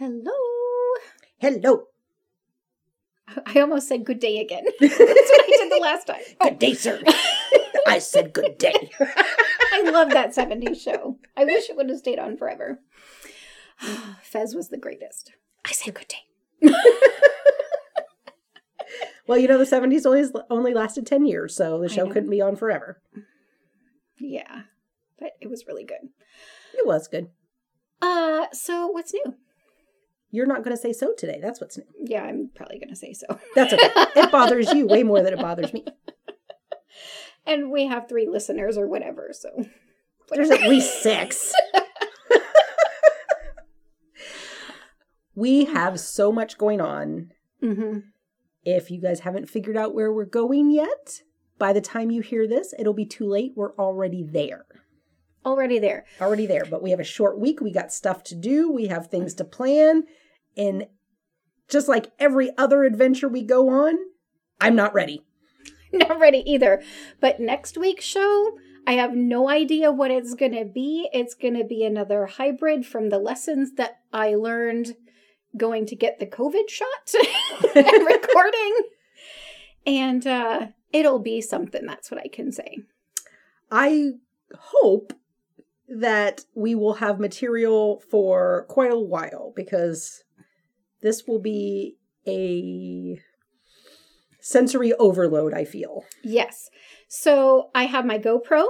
Hello. Hello. I almost said good day again. That's what I did the last time. Good day, sir. I said good day. I love that 70s show. I wish it would have stayed on forever. Fez was the greatest. I said good day. well, you know, the 70s only, only lasted 10 years, so the show couldn't be on forever. Yeah, but it was really good. It was good. Uh, so what's new? You're not going to say so today. That's what's new. Yeah, I'm probably going to say so. That's okay. it bothers you way more than it bothers me. And we have three listeners or whatever, so. There's at least six. we have so much going on. hmm If you guys haven't figured out where we're going yet, by the time you hear this, it'll be too late. We're already there. Already there. Already there. But we have a short week. We got stuff to do. We have things to plan. And just like every other adventure we go on, I'm not ready. Not ready either. But next week's show, I have no idea what it's going to be. It's going to be another hybrid from the lessons that I learned going to get the COVID shot and recording. And uh, it'll be something. That's what I can say. I hope that we will have material for quite a while because this will be a sensory overload, I feel. Yes. So I have my GoPro.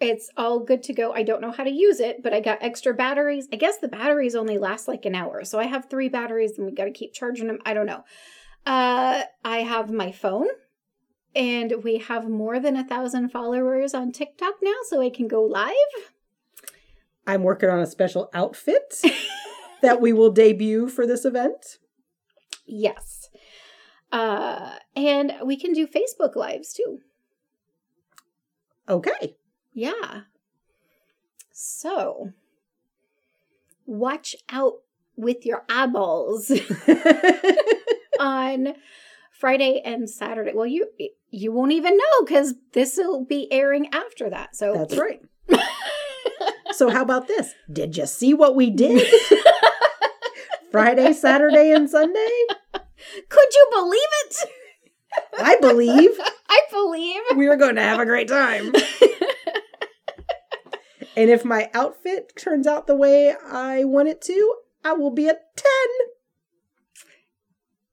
It's all good to go. I don't know how to use it, but I got extra batteries. I guess the batteries only last like an hour. So I have three batteries and we got to keep charging them. I don't know. Uh, I have my phone and we have more than a thousand followers on TikTok now, so I can go live. I'm working on a special outfit that we will debut for this event. Yes. Uh, and we can do Facebook lives too. Okay. Yeah. So, watch out with your eyeballs on Friday and Saturday. Well, you you won't even know because this will be airing after that. So That's right. So, how about this? Did you see what we did? Friday, Saturday, and Sunday? Could you believe it? I believe I believe. we're going to have a great time. And if my outfit turns out the way I want it to, I will be a 10.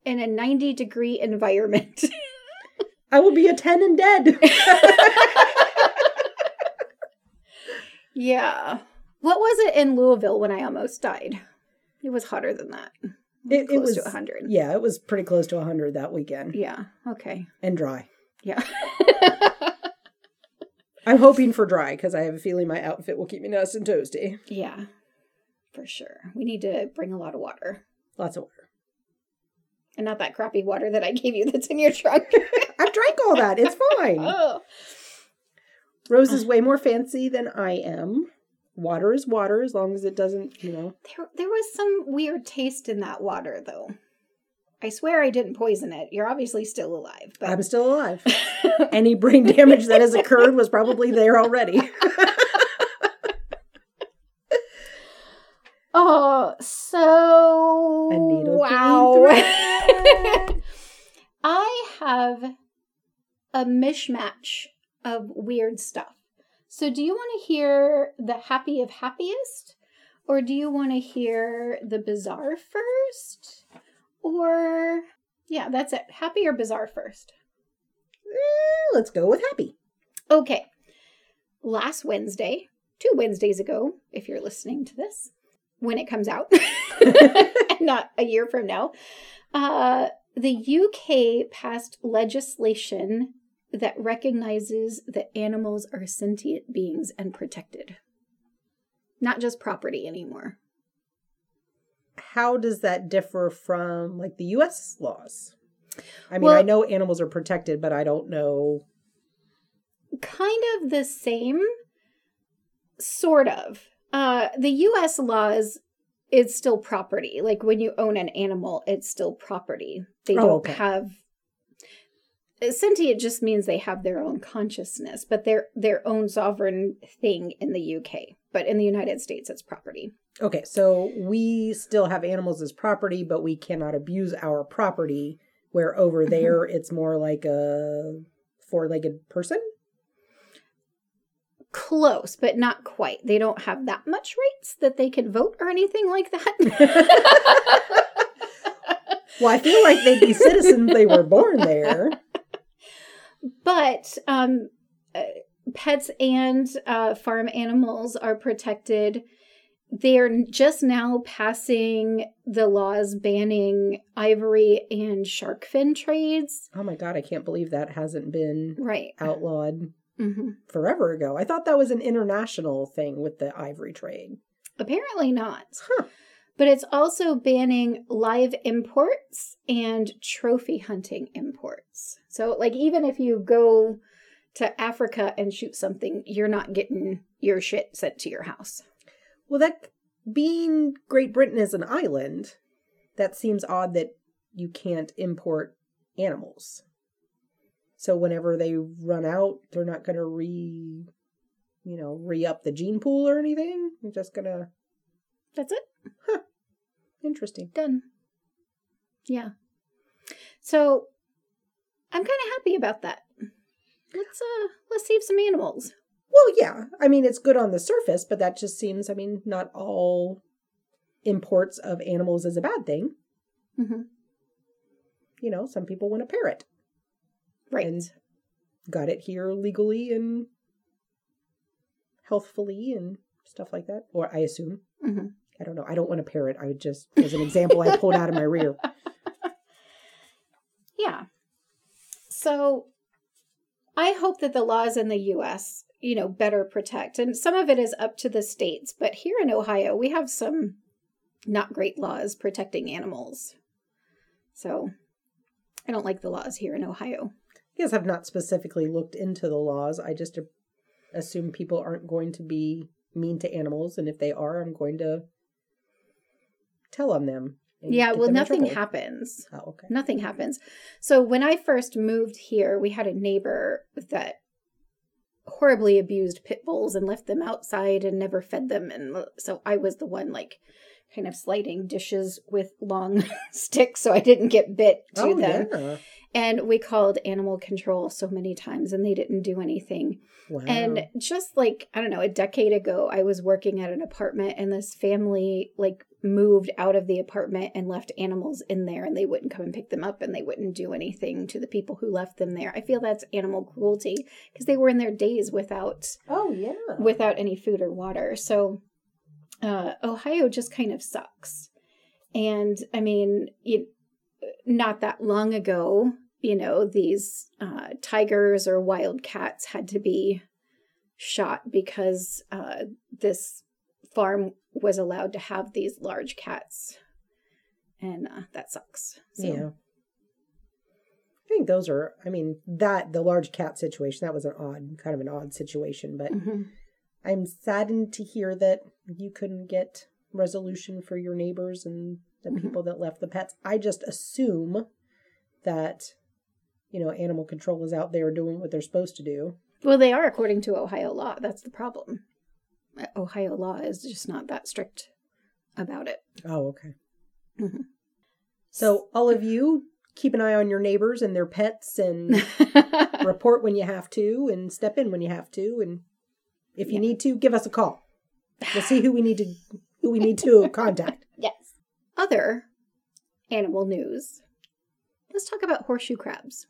In a 90 degree environment. I will be a 10 and dead. yeah. What was it in Louisville when I almost died? It was hotter than that. It, Close it was to 100. Yeah, it was pretty close to 100 that weekend Yeah. Okay. and dry. Yeah. I'm hoping for dry because I have a feeling my outfit will keep me nice and toasty. yeah. For sure. We need to bring a lot of water. Lots of water. And not that crappy water that I gave you that's in your trunk. I've drank all that. It's fine. oh. Rose is uh-huh. way more fancy than I am. Water is water as long as it doesn't, you know. There there was some weird taste in that water though. I swear I didn't poison it. You're obviously still alive, but I'm still alive. Any brain damage that has occurred was probably there already. Oh, so A needle wow. I have a mishmash of weird stuff. So, do you want to hear the happy of happiest, or do you want to hear the bizarre first, or yeah, that's it. Happy or bizarre first? Eh, Let's go with happy. Okay. Last Wednesday, two Wednesdays ago, if you're listening to this, when it comes out, not a year from now, uh, the UK passed legislation that recognizes that animals are sentient beings and protected, not just property anymore. How does that differ from like the US laws? I mean, Well- I know animals are protected, but I don't know. kind of the same sort of uh the us laws is still property like when you own an animal it's still property they Oh, don't okay. have sentient just means they have their own consciousness but they're their own sovereign thing in the uk but in the United States, it's property. Okay, so we still have animals as property, but we cannot abuse our property. Where over mm-hmm. there, it's more like a four-legged person. Close, but not quite. They don't have that much rights that they can vote or anything like that. Well, I feel like they'd be citizens. They were born there. but um, uh, pets and uh, farm animals are protected. They're just now passing the laws banning ivory and shark fin trades. Oh my god, I can't believe that hasn't been Right. outlawed hmm forever ago. I thought that was an international thing with the ivory trade. Apparently not. Huh. But it's also banning live imports and trophy hunting imports. So, like, even if you go to Africa and shoot something, you're not getting your shit sent to your house. Well, that being Great Britain is an island, that seems odd that you can't import animals. So whenever they run out, they're not going to re, you know, re up the gene pool or anything. They're just going to. That's it. Interesting. Done. Yeah. So, I'm kind of happy about that. Let's uh let's save some animals. Well, yeah. I mean, it's good on the surface, but that just seems. I mean, not all imports of animals is a bad thing. hmm You know, some people want a parrot. Right. and got it here legally and healthfully and stuff like that. Or I assume. hmm I don't know. I don't want a parrot. I would just, as an example, I pulled out of my rear. Yeah. So I hope that the laws in the US, you know, better protect. And some of it is up to the states, but here in Ohio, we have some not great laws protecting animals. So I don't like the laws here in Ohio. I guess I've not specifically looked into the laws. I just assume people aren't going to be mean to animals, and if they are, I'm going to tell on them. Yeah, well, nothing trouble. happens. Oh, okay. Nothing happens. So when I first moved here, we had a neighbor that horribly abused pit bulls and left them outside and never fed them. And so I was the one like kind of sliding dishes with long sticks so I didn't get bit to Oh, them. yeah. And we called animal control so many times and they didn't do anything. Wow. And just like, I don't know, a decade ago, I was working at an apartment and this family like moved out of the apartment and left animals in there and they wouldn't come and pick them up and they wouldn't do anything to the people who left them there. I feel that's animal cruelty because they were in their days without oh, yeah. without any food or water. So uh, Ohio just kind of sucks. And I mean, you, not that long ago, you know, these uh, tigers or wild cats had to be shot because uh, this farm was allowed to have these large cats. And uh, that sucks. So, Yeah. I think those are, I mean, that, the large cat situation, that was an odd, kind of an odd situation, but mhm. I'm saddened to hear that you couldn't get resolution for your neighbors and the Mhm. people that left the pets. I just assume that, you know, animal control is out there doing what they're supposed to do. Well, they are according to Ohio law. That's the problem. Ohio law is just not that strict about it. Oh, okay. Mhm. So, all of you, keep an eye on your neighbors and their pets and report when you have to and step in when you have to. And if you Yeah. need to, give us a call. We'll see who we need to who we need to contact. yes. Other animal news. Let's talk about horseshoe crabs.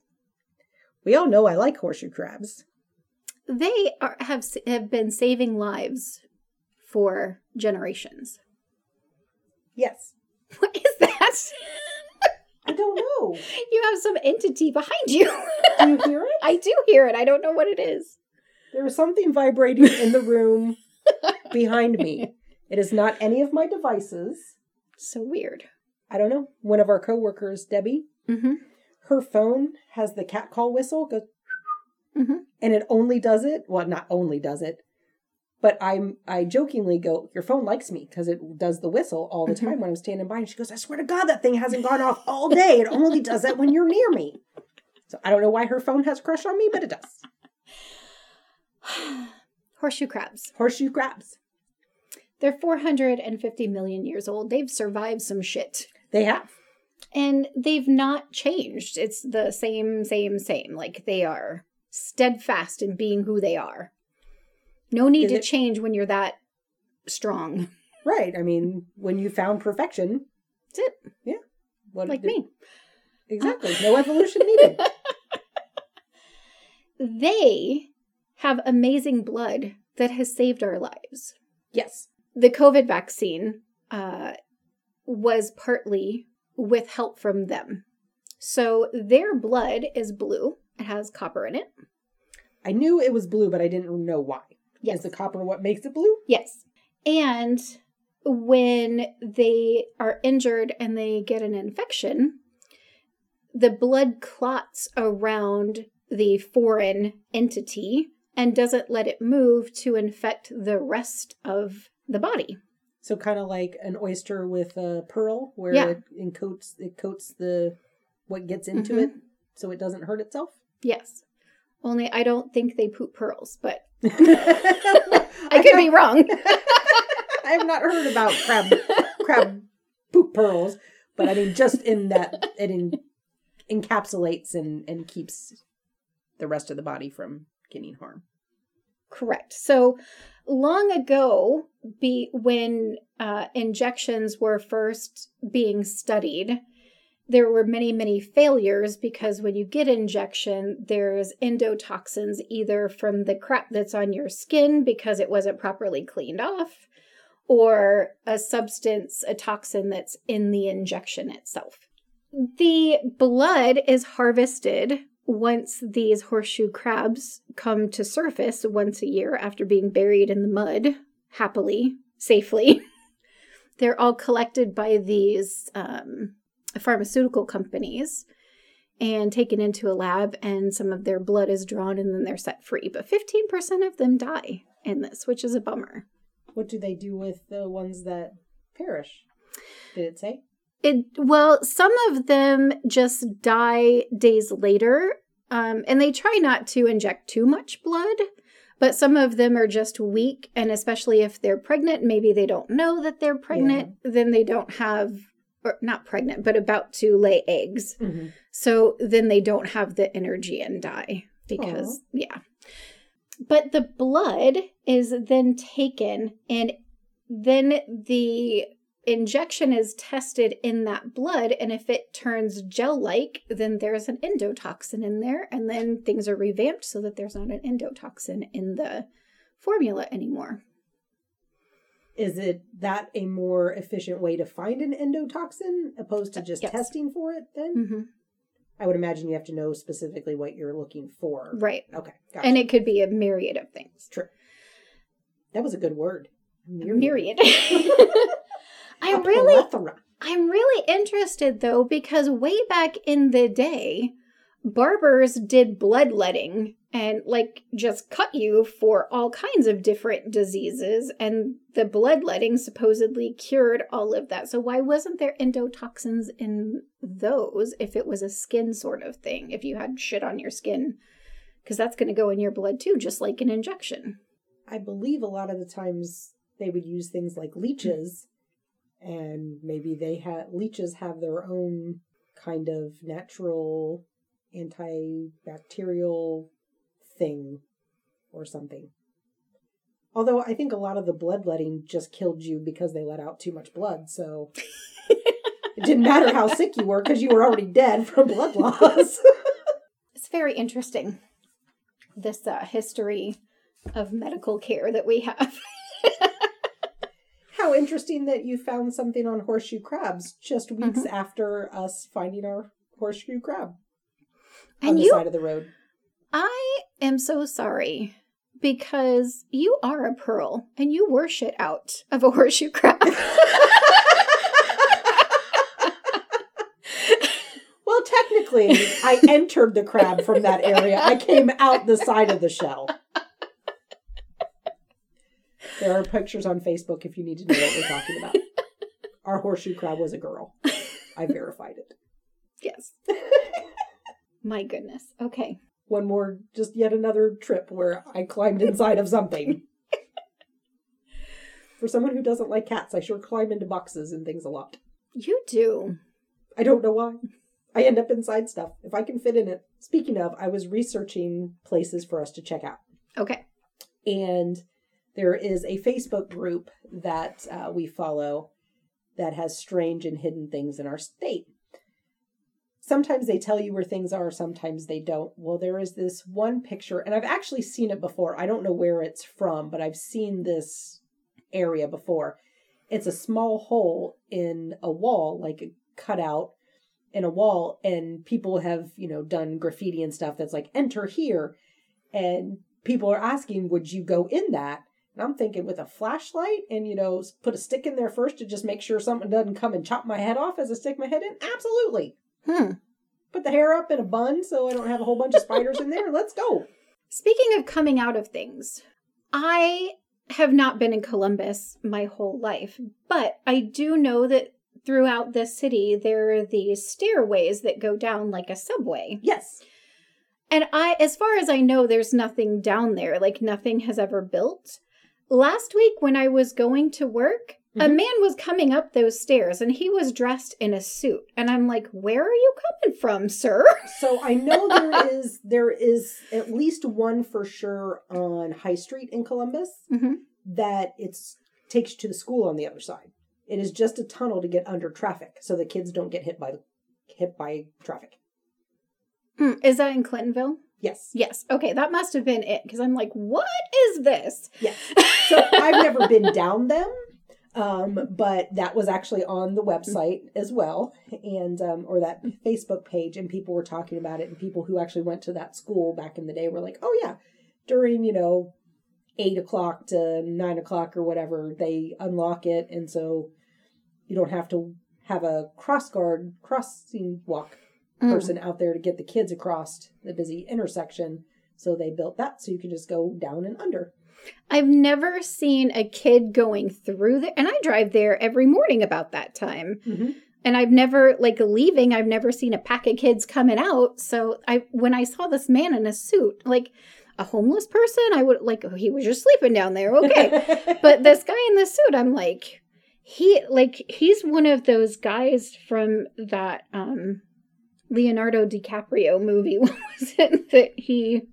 We all know I like horseshoe crabs. They are have have been saving lives for generations. Yes. What is that? I don't know. You have some entity behind you. Do you hear it? I do hear it. I don't know what it is. There is something vibrating in the room behind me. It is not any of my devices. So weird. I don't know. One of our coworkers, Debbie, Mm-hmm. her phone has the cat call whistle, goes, Mhm. and it only does it. Well, not only does it, but I'm I jokingly go, your phone likes me because it does the whistle all the Mhm. time when I'm standing by. And she goes, I swear to God, that thing hasn't gone off all day. It only does that when you're near me. So I don't know why her phone has a crush on me, but it does. Horseshoe crabs. Horseshoe crabs. They're 450 million years old. They've survived some shit. They have. And they've not changed. It's the same, same, same. Like they are steadfast in being who they are. No need Is to it- change when you're that strong. Right. I mean, when you found perfection, That's it. Yeah. What Like did- me. Exactly. No evolution needed. They have amazing blood that has saved our lives. Yes. The COVID vaccine uh, was partly with help from them. So their blood is blue. It has copper in it. I knew it was blue, but I didn't know why. Yes. Is the copper what makes it blue? Yes. And when they are injured and they get an infection, the blood clots around the foreign entity and doesn't let it move to infect the rest of the body. So kind of like an oyster with a pearl, where Yeah. it encoats it coats the what gets into Mhm. it, so it doesn't hurt itself. Yes. Only I don't think they poop pearls, but I I could be wrong. I have not heard about crab crab poop pearls, but I mean just in that it en- encapsulates and and keeps the rest of the body from getting harm. Correct. So long ago, be when uh, injections were first being studied, there were many, many failures because when you get injection, there's endotoxins either from the crap that's on your skin because it wasn't properly cleaned off, or a substance, a toxin that's in the injection itself. The blood is harvested once these horseshoe crabs come to surface once a year after being buried in the mud, happily, safely. They're all collected by these um, pharmaceutical companies and taken into a lab, and some of their blood is drawn and then they're set free. But 15% of them die in this, which is a bummer. What do they do with the ones that perish? Did it say? It well, some of them just die days later, um, and they try not to inject too much blood. But some of them are just weak, and especially if they're pregnant, maybe they don't know that they're pregnant. Then they don't have, or not pregnant, but about to lay eggs. Mm-hmm. So then they don't have the energy and die because, yeah. But the blood is then taken and then the injection is tested in that blood. And if it turns gel like, then there's an endotoxin in there. And then things are revamped so that there's not an endotoxin in the formula anymore. Is it that a more efficient way to find an endotoxin opposed to just Yes. testing for it then? hmm I would imagine you have to know specifically what you're looking for. Right. Okay. Gotcha. And it could be a myriad of things. True. That was a good word. Myriad. I A really. I'm really interested though because way back in the day, barbers did bloodletting and like just cut you for all kinds of different diseases and the bloodletting supposedly cured all of that. So why wasn't there endotoxins in those if it was a skin sort of thing? If you had shit on your skin because that's going to go in your blood too just like an injection. I believe a lot of the times they would use things like leeches, and maybe they had leeches have their own kind of natural antibacterial thing or something. Although I think a lot of the bloodletting just killed you because they let out too much blood, so it didn't matter how sick you were because you were already dead from blood loss. It's very interesting this uh, history of medical care that we have. How interesting that you found something on horseshoe crabs just weeks after us finding our horseshoe crab on And the you side of the road. I am so sorry because you are a pearl and you were shit out of a horseshoe crab. Well, technically, I entered the crab from that area. I came out the side of the shell. There are pictures on Facebook if you need to know what we're talking about. Our horseshoe crab was a girl. I verified it. yes. My goodness. Okay. One more, just yet another trip where I climbed inside of something. For someone who doesn't like cats, I sure climb into boxes and things a lot. You do. I don't know why. I end up inside stuff if I can fit in it. Speaking of, I was researching places for us to check out. Okay. And there is a Facebook group that uh, we follow that has strange and hidden things in our state. Sometimes they tell you where things are, sometimes they don't. Well, there is this one picture, and I've actually seen it before. I don't know where it's from, but I've seen this area before. It's a small hole in a wall, like a cutout in a wall, and people have, you know, done graffiti and stuff that's like, enter here. And people are asking, would you go in that? And I'm thinking with a flashlight and, you know, put a stick in there first to just make sure something doesn't come and chop my head off as I stick my head in? Absolutely. Hmm. Put the hair up in a bun so I don't have a whole bunch of spiders in there. Let's go. Speaking of coming out of things, I have not been in Columbus my whole life, but I do know that throughout the city there are these stairways that go down like a subway. Yes. And I as far as I know there's nothing down there, like nothing has ever built. Last week when I was going to work, a Mhm. man was coming up those stairs and he was dressed in a suit. And I'm like, "Where are you coming from, sir?" So I know there is there is at least one for sure on High Street in Columbus Mhm. that it's takes you to the school on the other side. It is just a tunnel to get under traffic so the kids don't get hit by hit by traffic. Hmm, Is that in Clintonville? Yes. Yes. Okay, that must have been it because I'm like, what is this? Yes. So I've never been down them, um, but that was actually on the website as well, and um, or that Facebook page, and people were talking about it, and people who actually went to that school back in the day were like, "Oh yeah, during you know eight o'clock to nine o'clock or whatever, they unlock it, and so you don't have to have a cross guard crossing walk Mm. person out there to get the kids across the busy intersection." So they built that so you could just go down and under. I've never seen a kid going through there, and I drive there every morning about that time. Mm-hmm. And I've never like leaving. I've never seen a pack of kids coming out. So I, when I saw this man in a suit, like a homeless person, I would like oh, he was just sleeping down there. Okay, but this guy in the suit, I'm like, he like he's one of those guys from that um Leonardo DiCaprio movie. Was it that he?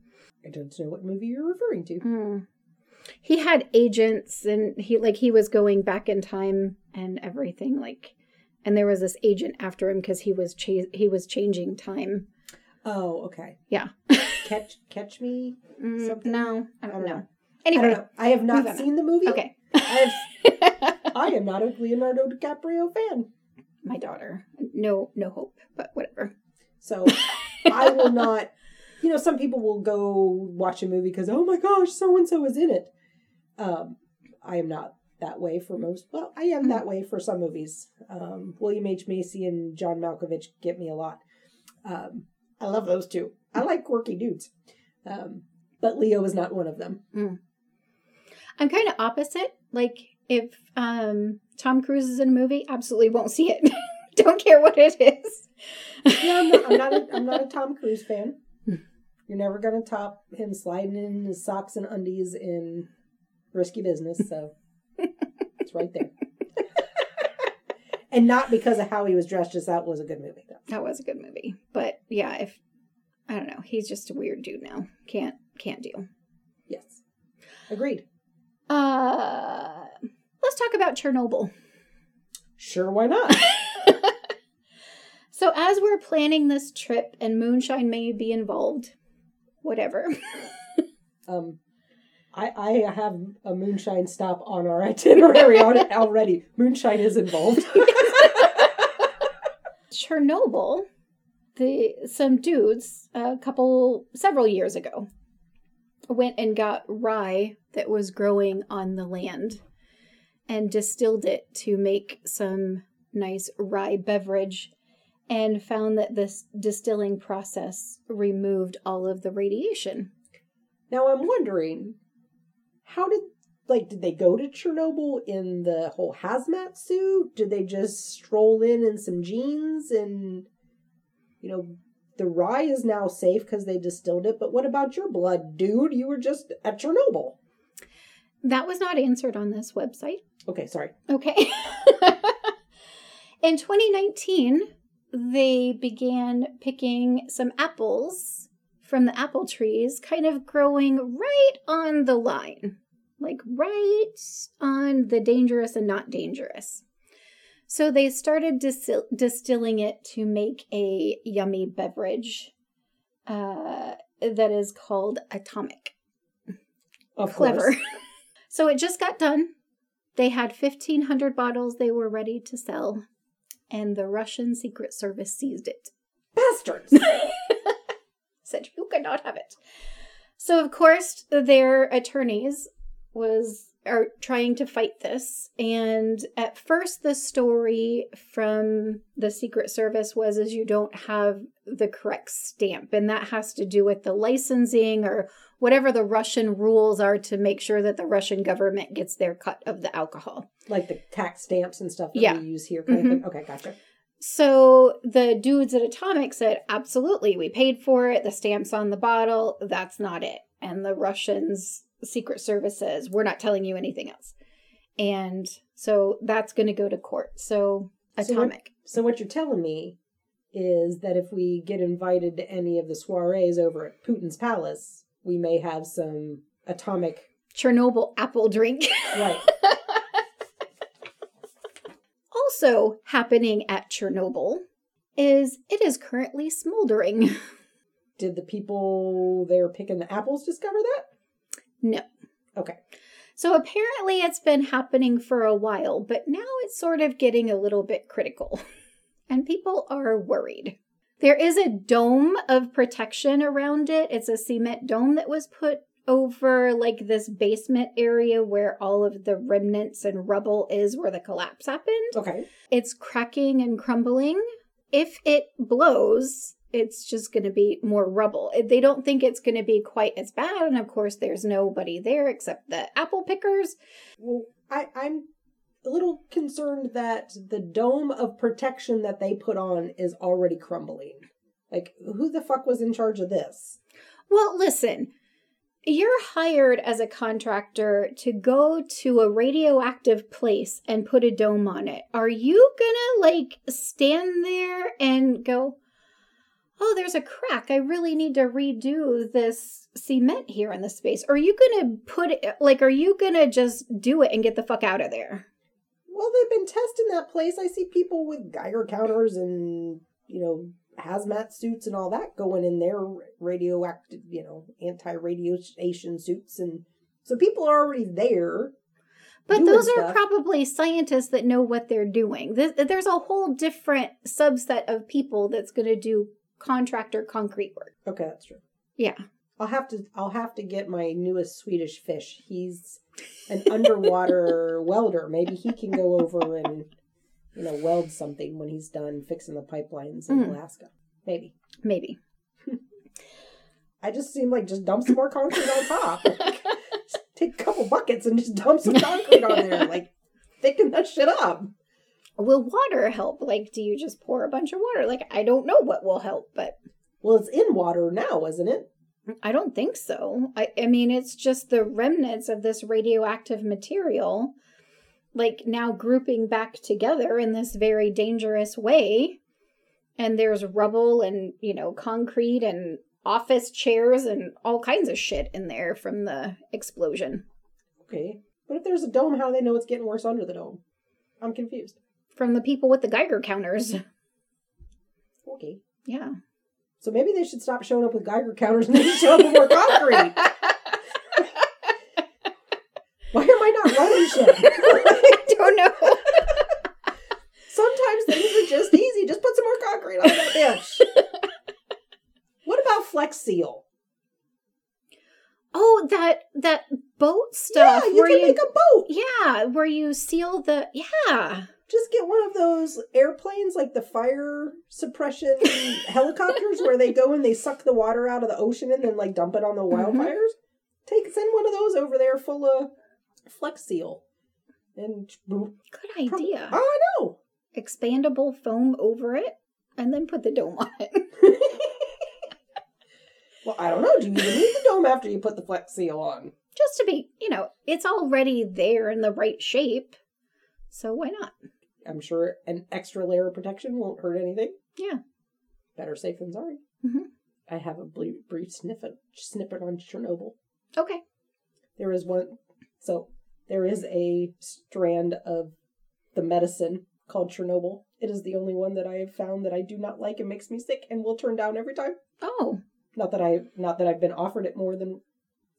I don't know what movie you're referring to. Hmm. He had agents, and he like he was going back in time and everything. Like, and there was this agent after him because he was cha- he was changing time. Oh, okay. Yeah. Catch, catch me. Mm, Something? no, I I don't don't know. know. Anyway, I don't know. I have not seen the movie. okay. I I am not a Leonardo DiCaprio fan, My daughter, no, no hope, but whatever. so I will not. You know, some people will go watch a movie because oh my gosh, so and so is in it. Um, I am not that way for most. Well, I am that way for some movies. Um, William H Macy and John Malkovich get me a lot. Um, I love those two. I like quirky dudes, um, but Leo is not one of them. I'm kind of opposite. Like if um Tom Cruise is in a movie, absolutely won't see it. don't care what it is. Yeah, I'm not, I'm not, a, I'm not a Tom Cruise fan. You're never gonna top him sliding in his socks and undies in risky business, so it's right there. and not because of how he was dressed, just that was a good movie. Though. that was a good movie. But yeah, if I don't know, he's just a weird dude now. Can't can't deal. Yes, agreed. Uh let's talk about Chernobyl. Sure, why not? So as we're planning this trip and moonshine may be involved, whatever. Um, I I have a moonshine stop on our itinerary al- already. Moonshine is involved. Chernobyl, the some dudes a couple several years ago went and got rye that was growing on the land and distilled it to make some nice rye beverage and found that this distilling process removed all of the radiation. Now I'm wondering, how did like did they go to Chernobyl in the whole hazmat suit? Did they just stroll in in some jeans and you know the rye is now safe because they distilled it, but what about your blood, dude? You were just at Chernobyl. That was not answered on this website. Okay, sorry. Okay. In 2019, they began picking some apples from the apple trees, kind of growing right on the line, like right on the dangerous and not dangerous. So they started distil- distilling it to make a yummy beverage uh, that is called Atomik. Of Clever. so it just got done. They had 1,500 bottles they were ready to sell, and the Russian Secret Service seized it. Bastards. Said you cannot have it. So of course their attorneys was are trying to fight this and at first the story from the secret service was is you don't have the correct stamp and that has to do with the licensing or whatever the russian rules are to make sure that the russian government gets their cut of the alcohol like the tax stamps and stuff that Yeah. we use here. Mhm. Okay, gotcha. So the dudes at atomik said absolutely we paid for it. The stamps on the bottle that's not it. And the russians secret service says we're not telling you anything else. And so that's going to go to court. So So what- atomik. So what you're telling me is that if we get invited to any of the soirees over at Putin's palace, we may have some atomik. chernobyl apple drink. Right. also happening at chernobyl is it is currently smoldering Did the people there picking the apples discover that? no Okay. So apparently it's been happening for a while, but now it's sort of getting a little bit critical. And people are worried. There is a dome of protection around it. It's a cement dome that was put over like this basement area where all of the remnants and rubble is where the collapse happened. Okay. It's cracking and crumbling. If it blows, it's just going to be more rubble. They don't think it's going to be quite as bad. And of course, there's nobody there except the apple pickers. Well, I, I'm a little concerned that the dome of protection that they put on is already crumbling. Like, who the fuck was in charge of this? Well, listen, you're hired as a contractor to go to a radioactive place and put a dome on it. Are you gonna like stand there and go, oh, there's a crack. I really need to redo this cement here in the space. Are you gonna put it like, are you gonna just do it and get the fuck out of there? Well, they've been testing that place. I see people with Geiger counters and, you know, hazmat suits and all that going in there, radioactive, you know, anti radiation suits. And so people are already there. But those are stuff. probably scientists that know what they're doing. There's a whole different subset of people that's going to do contractor concrete work. Okay, that's true. Yeah. I'll have to I'll have to get my newest Swedish fish. He's an underwater welder. Maybe he can go over and you know weld something when he's done fixing the pipelines in Mm. Alaska. Maybe. Maybe. I just seem like just dump some more concrete on top. Just take a couple buckets and just dump some concrete on there. Like thicken that shit up. Will water help? Like, do you just pour a bunch of water? Like, I don't know what will help, but Well, it's in water now, isn't it? I don't think so. I, I mean, it's just the remnants of this radioactive material, like now grouping back together in this very dangerous way. And there's rubble and, you know, concrete and office chairs and all kinds of shit in there from the explosion. Okay. But if there's a dome, how do they know it's getting worse under the dome? I'm confused. From the people with the Geiger counters. Okay. Yeah. So maybe they should stop showing up with Geiger counters and they should show up with more concrete. Why am I not running shit? I don't know. Sometimes things are just easy. Just put some more concrete on that bitch. Seal? Oh, that that boat stuff yeah, you where can you make a boat. Yeah, where you seal the yeah. Just get one of those airplanes like the fire suppression helicopters where they go and they suck the water out of the ocean and then like dump it on the Mhm. wildfires. Take send one of those over there full of Flex Seal. And Good idea. Oh I know. Expandable foam over it and then put the dome on it. Well, I don't know. Do you even need the dome after you put the Flex Seal on? just to be, you know, it's already there in the right shape. So why not? I'm sure an extra layer of protection won't hurt anything. Yeah. Better safe than sorry. Mhm. I have a brief, brief snippet snippet on Chernobyl. Okay. There is one. So there is a strand of the medicine called Chernobyl. It is the only one that I have found that I do not like and makes me sick and will turn down every time. Oh, Not that I not that I've been offered it more than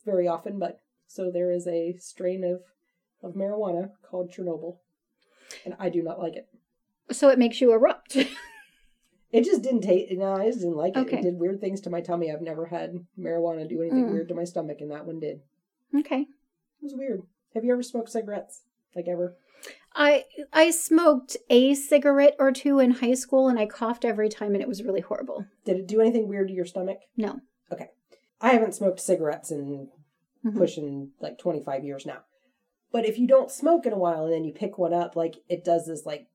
very often, but so there is a strain of of marijuana called Chernobyl, and I do not like it. so it makes you erupt. It just didn't taste. No, I just didn't like it. Okay. It did weird things to my tummy. I've never had marijuana do anything Mm. weird to my stomach, and that one did. okay. It was weird. Have you ever smoked cigarettes? Like ever? I I smoked a cigarette or two in high school and I coughed every time and it was really horrible. Did it do anything weird to your stomach? No. Okay. I haven't smoked cigarettes in Mhm. pushing like 25 years now. But if you don't smoke in a while and then you pick one up, like it does this like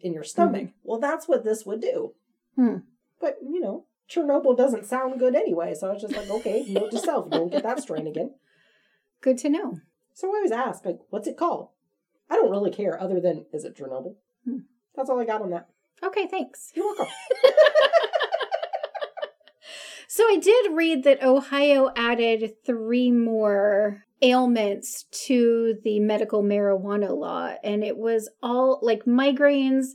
in your stomach. Well, that's what this would do. Hmm. But you know, Chernobyl doesn't sound good anyway, so I was just like, okay, note to self, don't get that strain again. Good to know. So I always ask, like, what's it called? I don't really care other than is it Chernobyl? Hmm. That's all I got on that. Okay, thanks. You're welcome. So I did read that Ohio added three more ailments to the medical marijuana law, and it was all like migraines,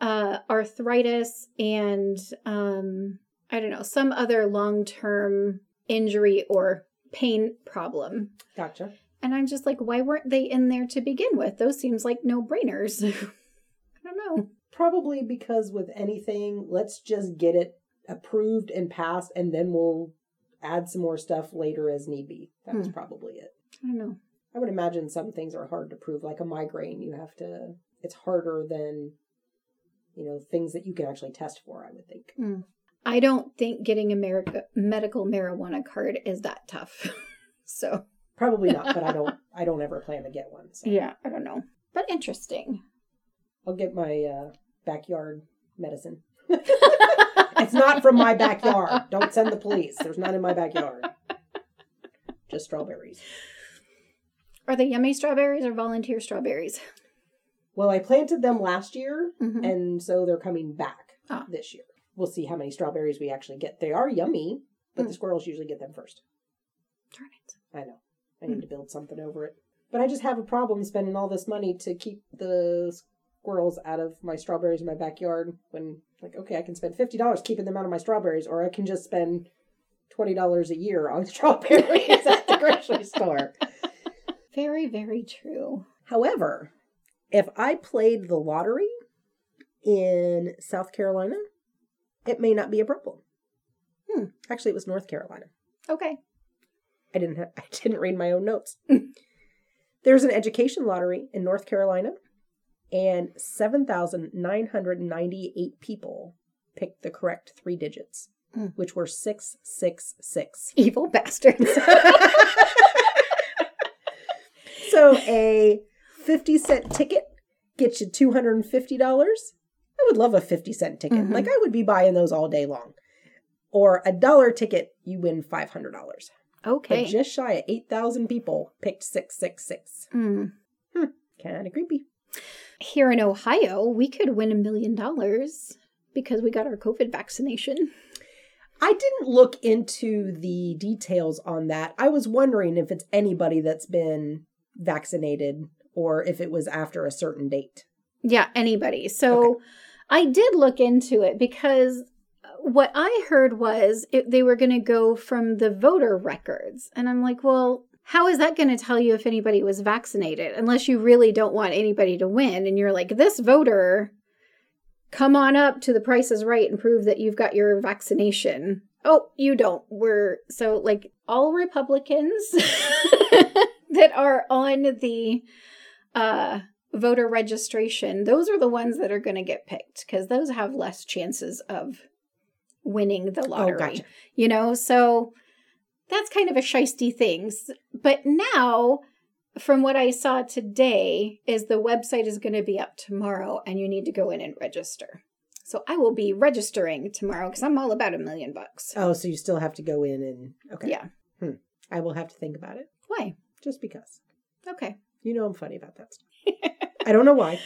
uh, arthritis, and um, I don't know, some other long term injury or pain problem. Gotcha. And I'm just like, why weren't they in there to begin with? Those seems like no brainers. I don't know. Probably because with anything, let's just get it approved and passed, and then we'll add some more stuff later as need be. That's Hmm. probably it. I don't know. I would imagine some things are hard to prove, like a migraine. You have to, it's harder than, you know, things that you can actually test for, I would think. I don't think getting a America medical marijuana card is that tough. so Probably not, but I don't, I don't ever plan to get one. So yeah, I don't know. But interesting. I'll get my uh, backyard medicine. it's not from my backyard. Don't send the police. There's none in my backyard. Just strawberries. Are they yummy strawberries or volunteer strawberries? Well, I planted them last year, Mhm. and so they're coming back Ah. this year. We'll see how many strawberries we actually get. They are yummy, but the Mm. squirrels usually get them first. Darn it. I know. I Hmm. need to build something over it. But I just have a problem spending all this money to keep the squirrels out of my strawberries in my backyard when like okay, I can spend $50 keeping them out of my strawberries or I can just spend $20 a year on strawberries at the grocery store. Very, very true. However, if I played the lottery in South Carolina, it may not be a problem. Hmm. Actually, it was North Carolina. Okay. I didn't. I didn't read my own notes. There's an education lottery in North Carolina, and seven thousand nine hundred ninety-eight people picked the correct three digits, Hmm. which were six six six. Evil bastards. so a fifty cent ticket gets you two hundred and fifty dollars. I would love a fifty cent ticket. Mhm. Like I would be buying those all day long. Or a dollar ticket, you win five hundred dollars. Okay. But just shy of 8,000 people picked 666. Mm. Kind of creepy. Here in Ohio, we could win a million dollars because we got our COVID vaccination. I didn't look into the details on that. I was wondering if it's anybody that's been vaccinated or if it was after a certain date. Yeah, anybody. So I did look into it because what I heard was it, they were going to go from the voter records. And I'm like, well, how is that going to tell you if anybody was vaccinated unless you really don't want anybody to win? And you're like, this voter, come on up to the price is right and prove that you've got your vaccination. Oh, you don't. We're so like all Republicans that are on the uh voter registration, those are the ones that are going to get picked because those have less chances of winning the oh, lottery. Oh, gotcha. You know, so that's kind of a shisty thing. But now, from what I saw today, is the website is going to be up tomorrow and you need to go in and register. So I will be registering tomorrow because I'm all about a million bucks. Oh, so you still have to go in and. Okay. Yeah. Hmm. I will have to think about it Why? just because. Okay. You know I'm funny about that stuff. I don't know why,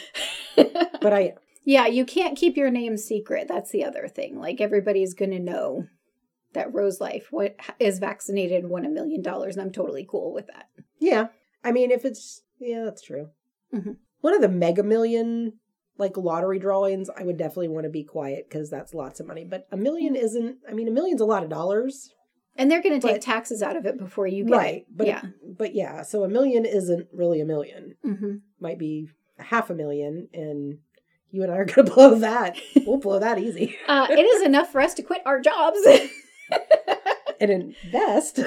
but I am. Yeah, you can't keep your name secret. That's the other thing. Like everybody's going to know that Rose Life what is vaccinated and won a million dollars, and I'm totally cool with that. Yeah. I mean, if it's, yeah, that's true. Mhm. One of the mega million, like lottery drawings, I would definitely want to be quiet because that's lots of money. But a million isn't, I mean, a million's a lot of dollars. And they're going to take But- taxes out of it before you get Right. it. But, yeah. but yeah, so a million isn't really a million. hmm Might be half a million. And you and I are going to blow that. We'll blow that easy. Uh, it is enough for us to quit our jobs. and invest.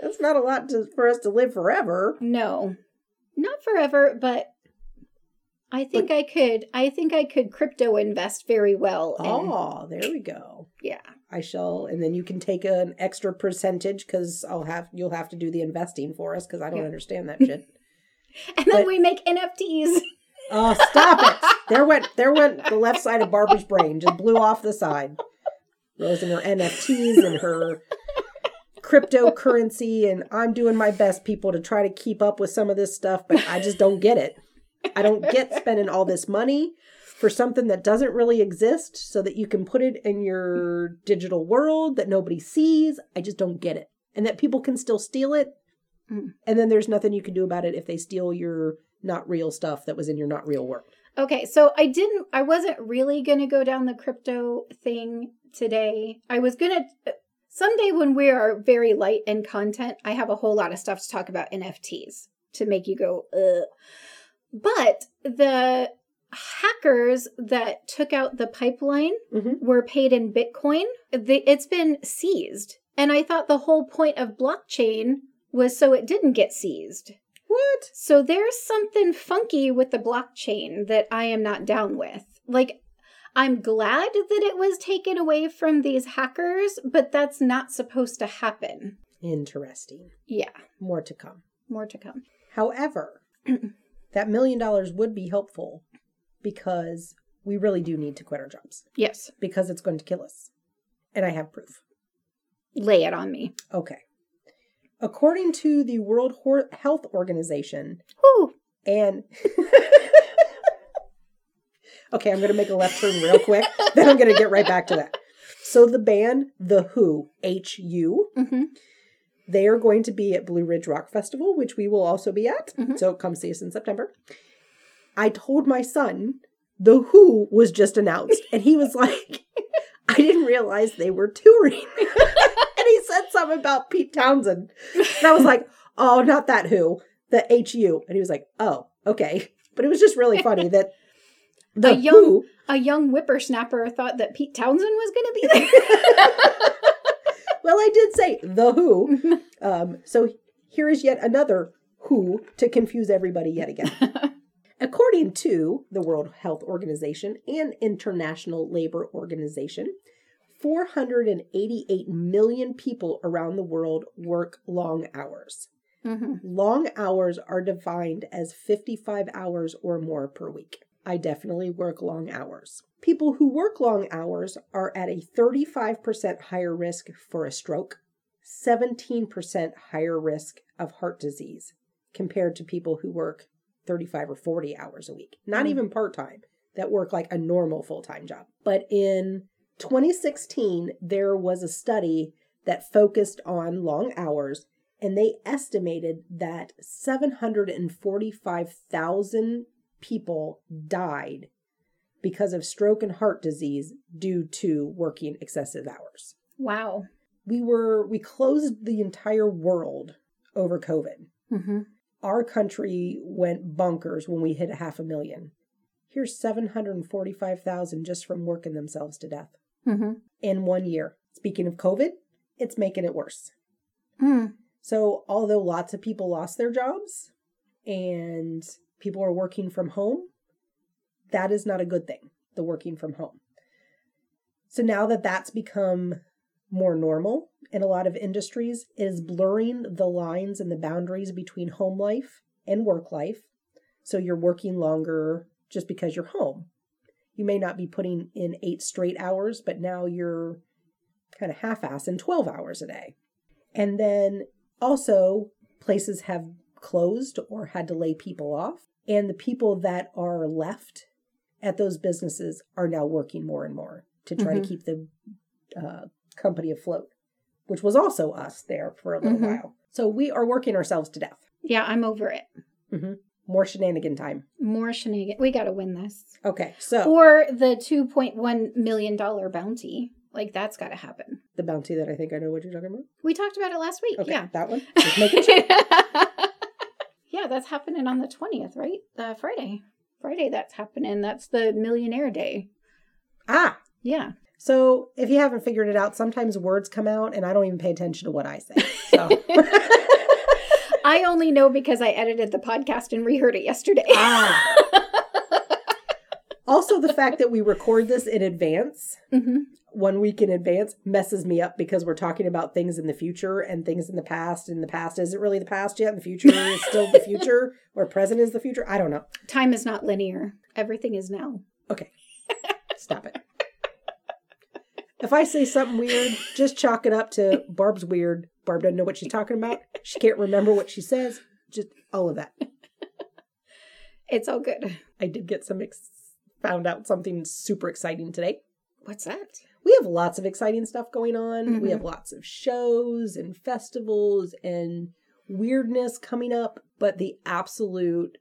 That's not a lot to, for us to live forever. no, not forever, but I think I could. I think I could crypto invest very well. And, Oh, there we go. yeah. I shall, and then you can take an extra percentage because I'll have you'll have to do the investing for us because I don't Yeah. understand that shit. And then But- we make NFTs. Oh, stop it! There went there went the left side of Barbara's brain just blew off the side. Rose and her NFTs and her cryptocurrency, and I'm doing my best, people, to try to keep up with some of this stuff, but I just don't get it. I don't get spending all this money for something that doesn't really exist so that you can put it in your digital world that nobody sees. I just don't get it. And that people can still steal it. Mm. And then there's nothing you can do about it if they steal your not real stuff that was in your not real world. Okay, so I didn't. I wasn't really gonna go down the crypto thing today. I was gonna. Someday when we are very light in content, I have a whole lot of stuff to talk about NFTs to make you go, ugh. But the hackers that took out the pipeline Mhm. were paid in Bitcoin. The, it's been seized. And I thought the whole point of blockchain was so it didn't get seized. What? So there's something funky with the blockchain that I am not down with. Like, I'm glad that it was taken away from these hackers, but that's not supposed to happen. Interesting. Yeah, More to come. more to come. However, that million dollars would be helpful because we really do need to quit our jobs Yes, because it's going to kill us. And I have proof. lay it on me. Okay. According to the World Health Organization, Whew. and okay, I'm going to make a left turn real quick, then I'm going to get right back to that. So the band The Who, H U, hmm they are going to be at Blue Ridge Rock Festival, which we will also be at. Mhm. So come see us in September. I told my son The Who was just announced, and he was like, I didn't realize they were touring. Said something about Pete Townshend. And I was like, oh, not that Who, the HU. And he was like, oh, okay. But it was just really funny that the A young- Who A young whippersnapper thought that Pete Townshend was going to be there. Well, I did say the Who. Um, so here is yet another Who to confuse everybody yet again. According to the World Health Organization and International Labor Organization, 488 million people around the world work long hours. hmm Long hours are defined as 55 hours or more per week. I definitely work long hours. People who work long hours are at a 35% higher risk for a stroke, 17% higher risk of heart disease compared to people who work 35 or 40 hours a week. Not Mm. even part time, that work like a normal full time job. But in 2016, there was a study that focused on long hours and they estimated that 745,000 people died because of stroke and heart disease due to working excessive hours. Wow. We were we closed the entire world over COVID. hmm Our country went bunkers when we hit a half a million. Here's 745,000 just from working themselves to death hmm in one year. Speaking of COVID, it's making it worse. Mm. So, although lots of people lost their jobs and people are working from home, that is not a good thing, the working from home. So, now that that's become more normal in a lot of industries, it is blurring the lines and the boundaries between home life and work life. So, you're working longer just because you're home. You may not be putting in eight straight hours, but now you're kind of half ass in 12 hours a day. And then also, places have closed or had to lay people off. And the people that are left at those businesses are now working more and more to try Mhm. to keep the uh, company afloat, which was also us there for a little Mhm. while. So we are working ourselves to death. Yeah, I'm over it. More shenanigan time. More shenanigans. We got to win this. Okay, so Or the $2.1 million bounty. Like, that's got to happen. the bounty that I think I know what you're talking about. We talked about it last week. Okay, Yeah. that one. Just making sure. yeah, that's happening on the 20th, right? Uh, Friday. Friday, that's happening. That's the millionaire day. Ah, Yeah. so if you haven't figured it out, sometimes words come out and I don't even pay attention to what I say. So I only know because I edited the podcast and reheard it yesterday. ah. Also, the fact that we record this in advance, hmm one week in advance, messes me up because we're talking about things in the future and things in the past. And the past isn't really the past yet, and the future is still the future, or present is the future. I don't know. Time is not linear. Everything is now. Okay, stop it. If I say something weird, just chalk it up to Barb's weird. Barb doesn't know what she's talking about. She can't remember what she says. Just all of that. It's all good. I did get some ex- found out something super exciting today. What's that? We have lots of exciting stuff going on. We Mhm. have lots of shows and festivals and weirdness coming up, but the absolute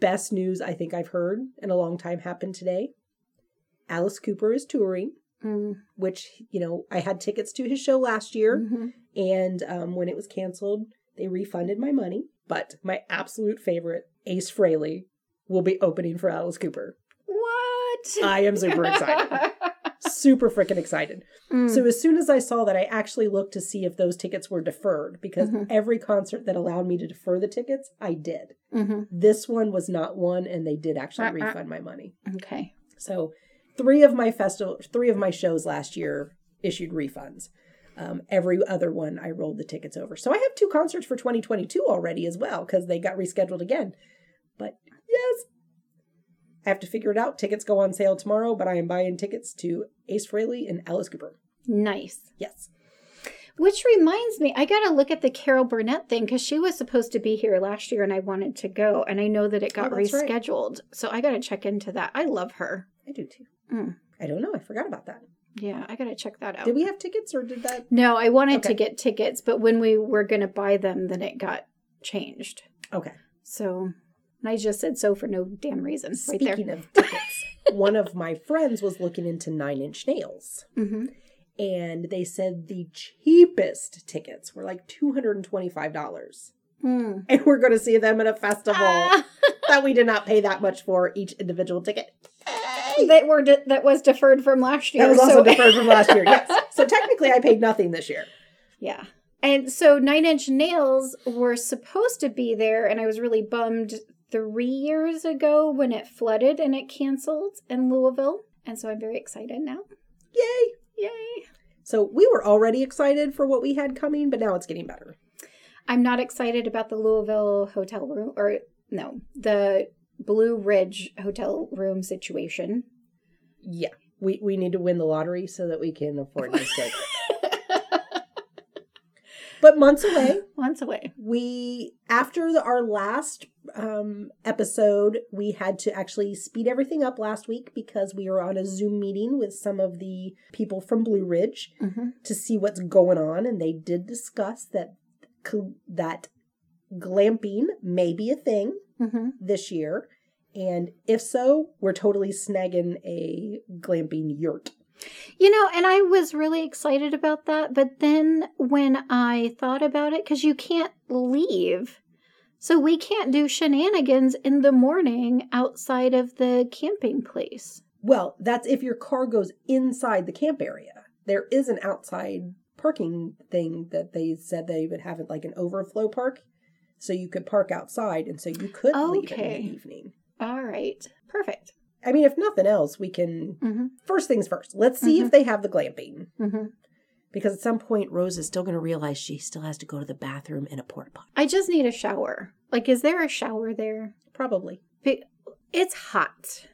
best news I think I've heard in a long time happened today. Alice Cooper is touring, Mm, which, you know, I had tickets to his show last year mhm. And um, when it was canceled, they refunded my money. But my absolute favorite, Ace Frehley, will be opening for Alice Cooper. What? I am super excited. super freaking excited. Mm. So as soon as I saw that, I actually looked to see if those tickets were deferred because Mhm. every concert that allowed me to defer the tickets, I did. Mhm. This one was not one, and they did actually Uh-uh. refund my money. Okay. So three of my festival, three of my shows last year issued refunds. Um, every other one, I rolled the tickets over. So I have two concerts for 2022 already as well because they got rescheduled again. But yes, I have to figure it out. Tickets go on sale tomorrow, but I am buying tickets to Ace Frehley and Alice Cooper. Nice. Yes. Which reminds me, I got to look at the Carol Burnett thing because she was supposed to be here last year and I wanted to go. And I know that it got Oh, that's right. rescheduled. So I got to check into that. I love her. I do too. Mm. I don't know. I forgot about that. Yeah, I got to check that out. Did we have tickets or did that? No, I wanted to get tickets, but when we were going to buy them, then it got changed. Okay. So and I just said so for no damn reason. Right there. Speaking of tickets, one of my friends was looking into Nine Inch Nails. hmm and they said the cheapest tickets were like $225 Mm. and we're going to see them at a festival Ah, that we did not pay that much for each individual ticket that were de- that was deferred from last year. that was also so- deferred from last year yes so technically i paid nothing this year Yeah. And so Nine Inch Nails were supposed to be there, and I was really bummed three years ago when it flooded and it canceled in Louisville. And so I'm very excited now. yay Yay. so we were already excited for what we had coming but now it's getting better I'm not excited about the Louisville hotel room, or no, the Blue Ridge hotel room situation. yeah we, we need to win the lottery so that we can afford to stay but months away Months away. we after the, our last um, episode we had to actually speed everything up last week because we were on a zoom meeting with some of the people from blue ridge hmm to see what's going on and they did discuss that that glamping may be a thing hmm this year and if so we're totally snagging a glamping yurt You know, and I was really excited about that. But then when I thought about it, because you can't leave, so we can't do shenanigans in the morning outside of the camping place. Well, that's if your car goes inside the camp area. There is an outside parking thing that they said they would have it like an overflow park. So you could park outside and so you could leave in the evening. All right. Perfect. I mean, if nothing else, we can. Mm-hmm. First things first, let's see if they have the glamping. Mm-hmm. Because at some point, Rose is still going to realize she still has to go to the bathroom in a porta potty. I just need a shower. Like, is there a shower there? Probably. It's hot.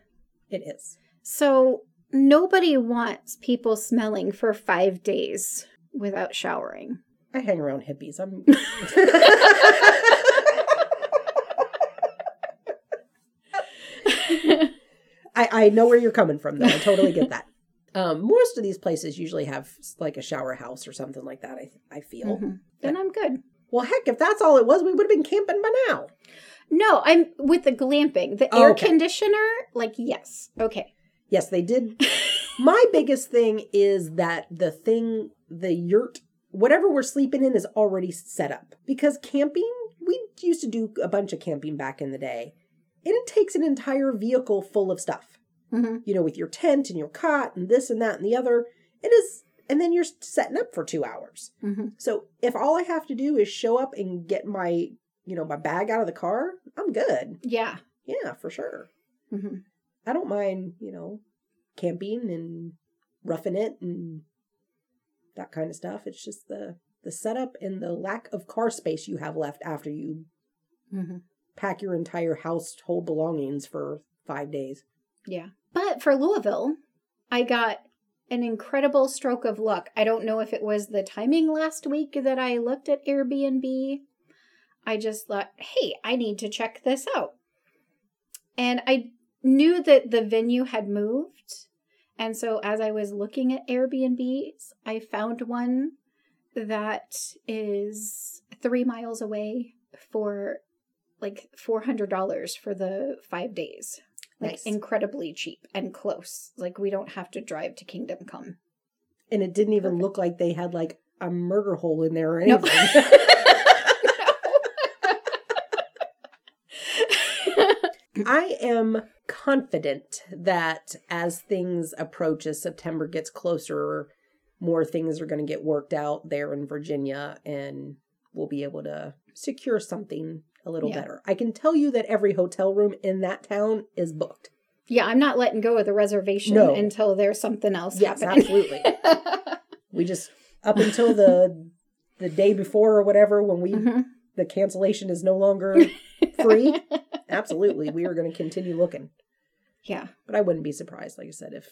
It is. So nobody wants people smelling for five days without showering. I hang around hippies. I'm. I, I know where you're coming from, though. I totally get that. Um, most of these places usually have like a shower house or something like that. I I feel. Mhm. Then I'm good. Well, heck, if that's all it was, we would have been camping by now. No, I'm with the glamping. The Oh, air okay. conditioner, like, yes. Okay. Yes, they did. My biggest thing is that the thing, the yurt, whatever we're sleeping in is already set up. Because camping, we used to do a bunch of camping back in the day. And it takes an entire vehicle full of stuff. hmm You know, with your tent and your cot and this and that and the other. It is, and then you're setting up for two hours. hmm So if all I have to do is show up and get my, you know, my bag out of the car, I'm good. Yeah. Yeah, for sure. hmm I don't mind, you know, camping and roughing it and that kind of stuff. It's just the the setup and the lack of car space you have left after you hmm pack your entire household belongings for five days. Yeah. But for Louisville, I got an incredible stroke of luck. I don't know if it was the timing last week that I looked at Airbnb. I just thought, hey, I need to check this out. And I knew that the venue had moved. And so as I was looking at Airbnbs, I found one that is three miles away for like $400 for the five days like Nice. incredibly cheap and close. Like we don't have to drive to Kingdom Come. And it didn't even look like they had like a murder hole in there or anything. I am confident that as things approach, as September gets closer, more things are going to get worked out there in Virginia and we'll be able to secure something a little Yeah. better. I can tell you that every hotel room in that town is booked. yeah, I'm not letting go of the reservation No. until there's something else Yes, happening. absolutely. We just up until the the day before or whatever when we Mhm. the cancellation is no longer free. absolutely, we are going to continue looking. Yeah. But I wouldn't be surprised, like I said, if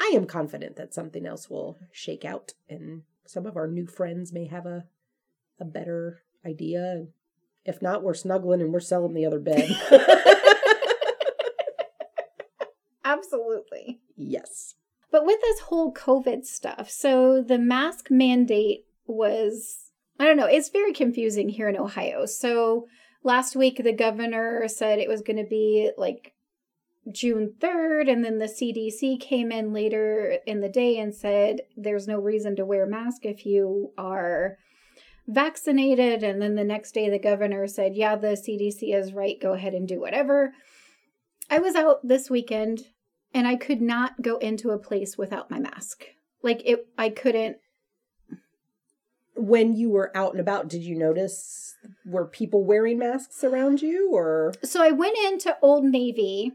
I am confident that something else will shake out and some of our new friends may have a a better idea. If not, we're snuggling and we're selling the other bed. Absolutely. yes. But with this whole COVID stuff, so the mask mandate was, I don't know, it's very confusing here in Ohio. So last week, the governor said it was going to be like June 3rd, and then the CDC came in later in the day and said there's no reason to wear a mask if you are vaccinated. And then the next day, the governor said, yeah, the CDC is right, go ahead and do whatever. I was out this weekend and I could not go into a place without my mask. Like it I couldn't When you were out and about, did you notice were people wearing masks around you or So I went into Old Navy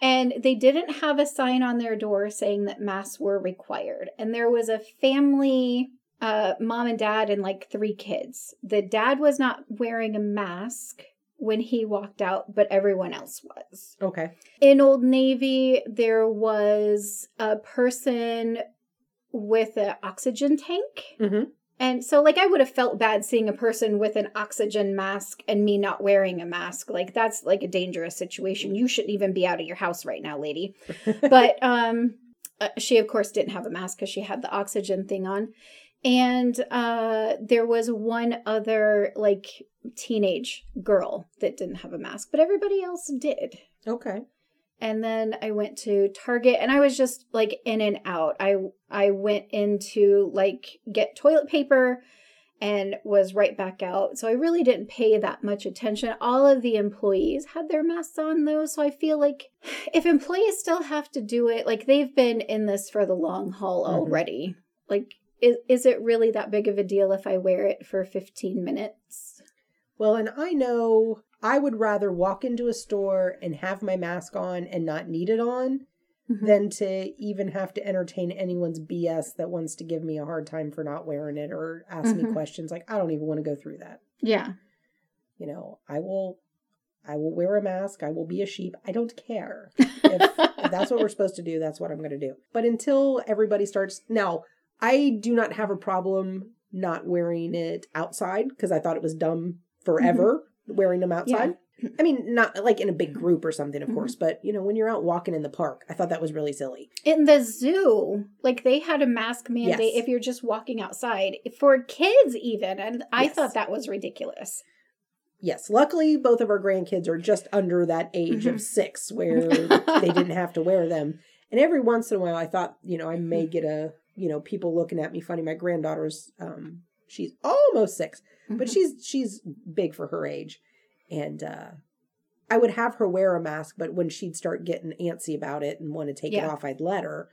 and they didn't have a sign on their door saying that masks were required. And there was a family uh mom and dad and like three kids. The dad was not wearing a mask when he walked out, but everyone else was. Okay. in Old Navy, there was a person with an oxygen tank. Mhm. And so, like, I would have felt bad seeing a person with an oxygen mask and me not wearing a mask. Like, that's like a dangerous situation. You shouldn't even be out of your house right now, lady. but um, uh, she, of course, didn't have a mask because she had the oxygen thing on. And uh, there was one other, like, teenage girl that didn't have a mask, but everybody else did. Okay. And then I went to Target and I was just like in and out. I I went into like get toilet paper and was right back out. So I really didn't pay that much attention. All of the employees had their masks on though, so I feel like if employees still have to do it, like they've been in this for the long haul Mhm. already. Like is is it really that big of a deal if I wear it for 15 minutes? Well, and I know I would rather walk into a store and have my mask on and not need it on Mhm. than to even have to entertain anyone's BS that wants to give me a hard time for not wearing it or ask me Mhm. questions. Like, I don't even want to go through that. Yeah. You know, I will, I will wear a mask. I will be a sheep. I don't care. If, if that's what we're supposed to do, that's what I'm going to do. But until everybody starts. Now, I do not have a problem not wearing it outside because I thought it was dumb forever wearing them outside. I mean, not like in a big group or something, of Mhm. course, but you know, when you're out walking in the park, I thought that was really silly. In the zoo, like they had a mask mandate Yes. if you're just walking outside for kids, even. And I Yes. thought that was ridiculous. Yes, luckily both of our grandkids are just under that age Mhm. of six where they didn't have to wear them. And every once in a while, I thought, you know, I may get a, you know, people looking at me funny. My granddaughter's, um, she's almost six, but she's she's big for her age, and uh, I would have her wear a mask, but when she'd start getting antsy about it and want to take it off, I'd let her.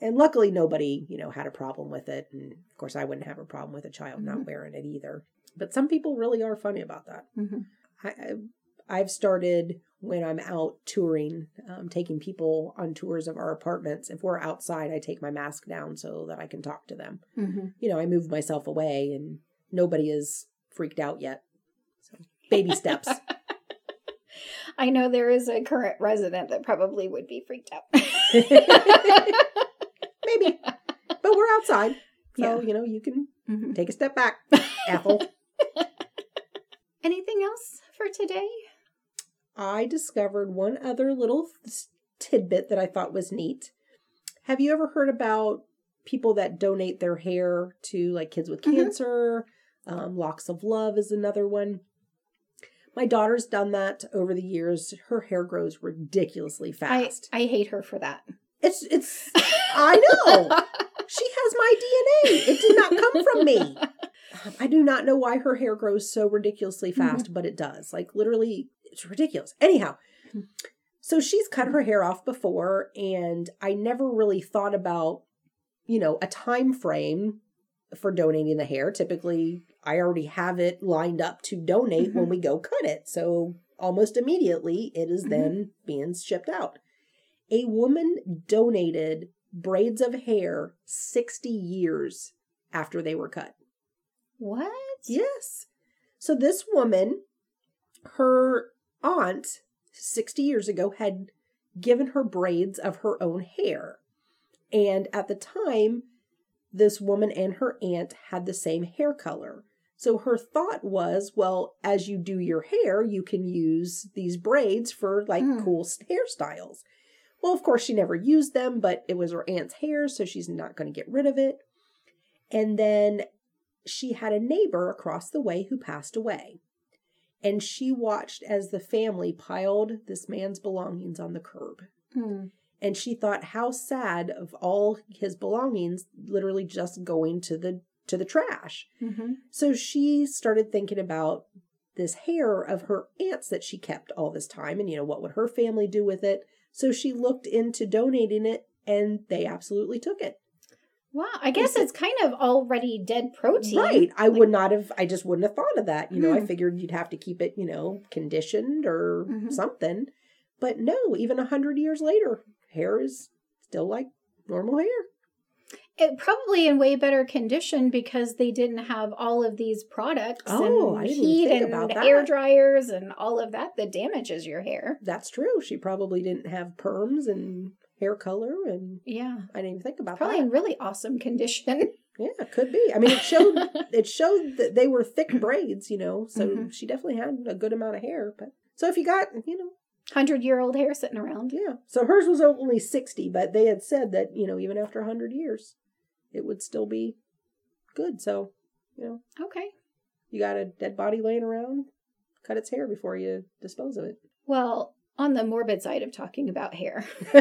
And luckily, nobody, you know, had a problem with it. And of course, I wouldn't have a problem with a child not Mhm. wearing it either. But some people really are funny about that. Mhm. I, I've started when I'm out touring, um, taking people on tours of our apartments. If we're outside, I take my mask down so that I can talk to them. Mhm. You know, I move myself away, and nobody is freaked out yet. So baby steps. I know there is a current resident that probably would be freaked out. Maybe, but we're outside, so Yeah. you know you can Mhm. take a step back, Ethel. Anything else for today? I discovered one other little tidbit that I thought was neat. Have you ever heard about people that donate their hair to like kids with Mhm. cancer? Um, Locks of Love is another one. My daughter's done that over the years. Her hair grows ridiculously fast. I hate her for that. it's it's I know. She has my DNA. It did not come from me. Um, I do not know why her hair grows so ridiculously fast, but it does. Like literally, it's ridiculous. Anyhow, so she's cut her hair off before, and I never really thought about, you know, a time frame for donating the hair. Typically, I already have it lined up to donate when Mhm. we go cut it. So almost immediately, it is Mhm. then being shipped out. A woman donated braids of hair 60 years after they were cut. What? Yes. So this woman, her aunt, 60 years ago, had given her braids of her own hair. And at the time, this woman and her aunt had the same hair color. So her thought was, well, as you do your hair, you can use these braids for like Hmm. cool hairstyles. Well, of course, she never used them, but it was her aunt's hair, so she's not going to get rid of it. And then she had a neighbor across the way who passed away. And she watched as the family piled this man's belongings on the curb. Hmm. And she thought how sad of all his belongings literally just going to the to the trash. Mhm. So she started thinking about this hair of her aunt's that she kept all this time and you know what would her family do with it? So she looked into donating it and they absolutely took it. Wow. I guess Is it- it's kind of already dead protein. Right. I Like- would not have I just wouldn't have thought of that. You know, I Hmm. figured you'd have to keep it, you know, conditioned or Mhm. something. But no, even a hundred years later, hair is still like normal hair. It probably in way better condition because they didn't have all of these products Oh, and I didn't heat think and about that. air dryers and all of that that damages your hair. That's true. She probably didn't have perms and hair color and Yeah. I didn't even think about Probably that. Probably in really awesome condition. Yeah, it could be. I mean, it showed it showed that they were thick braids, you know. So Mhm. she definitely had a good amount of hair. But so if you got, you know, Hundred year old hair sitting around. yeah. So hers was only sixty, but they had said that you know even after hundred years, it would still be good. So you know, Okay. you got a dead body laying around, cut its hair before you dispose of it. Well, on the morbid side of talking about hair,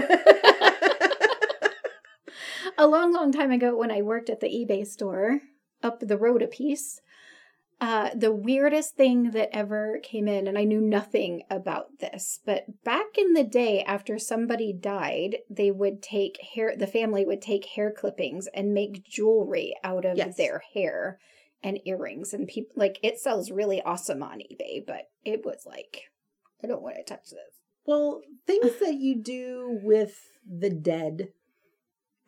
a long, long time ago when I worked at the eBay store up the road a piece, uh, the weirdest thing that ever came in, and I knew nothing about this, but back in the day, after somebody died, they would take hair, the family would take hair clippings and make jewelry out of Yes. their hair and earrings. And people, like, it sells really awesome on eBay, but it was like, I don't want to touch this. Well, things that you do with the dead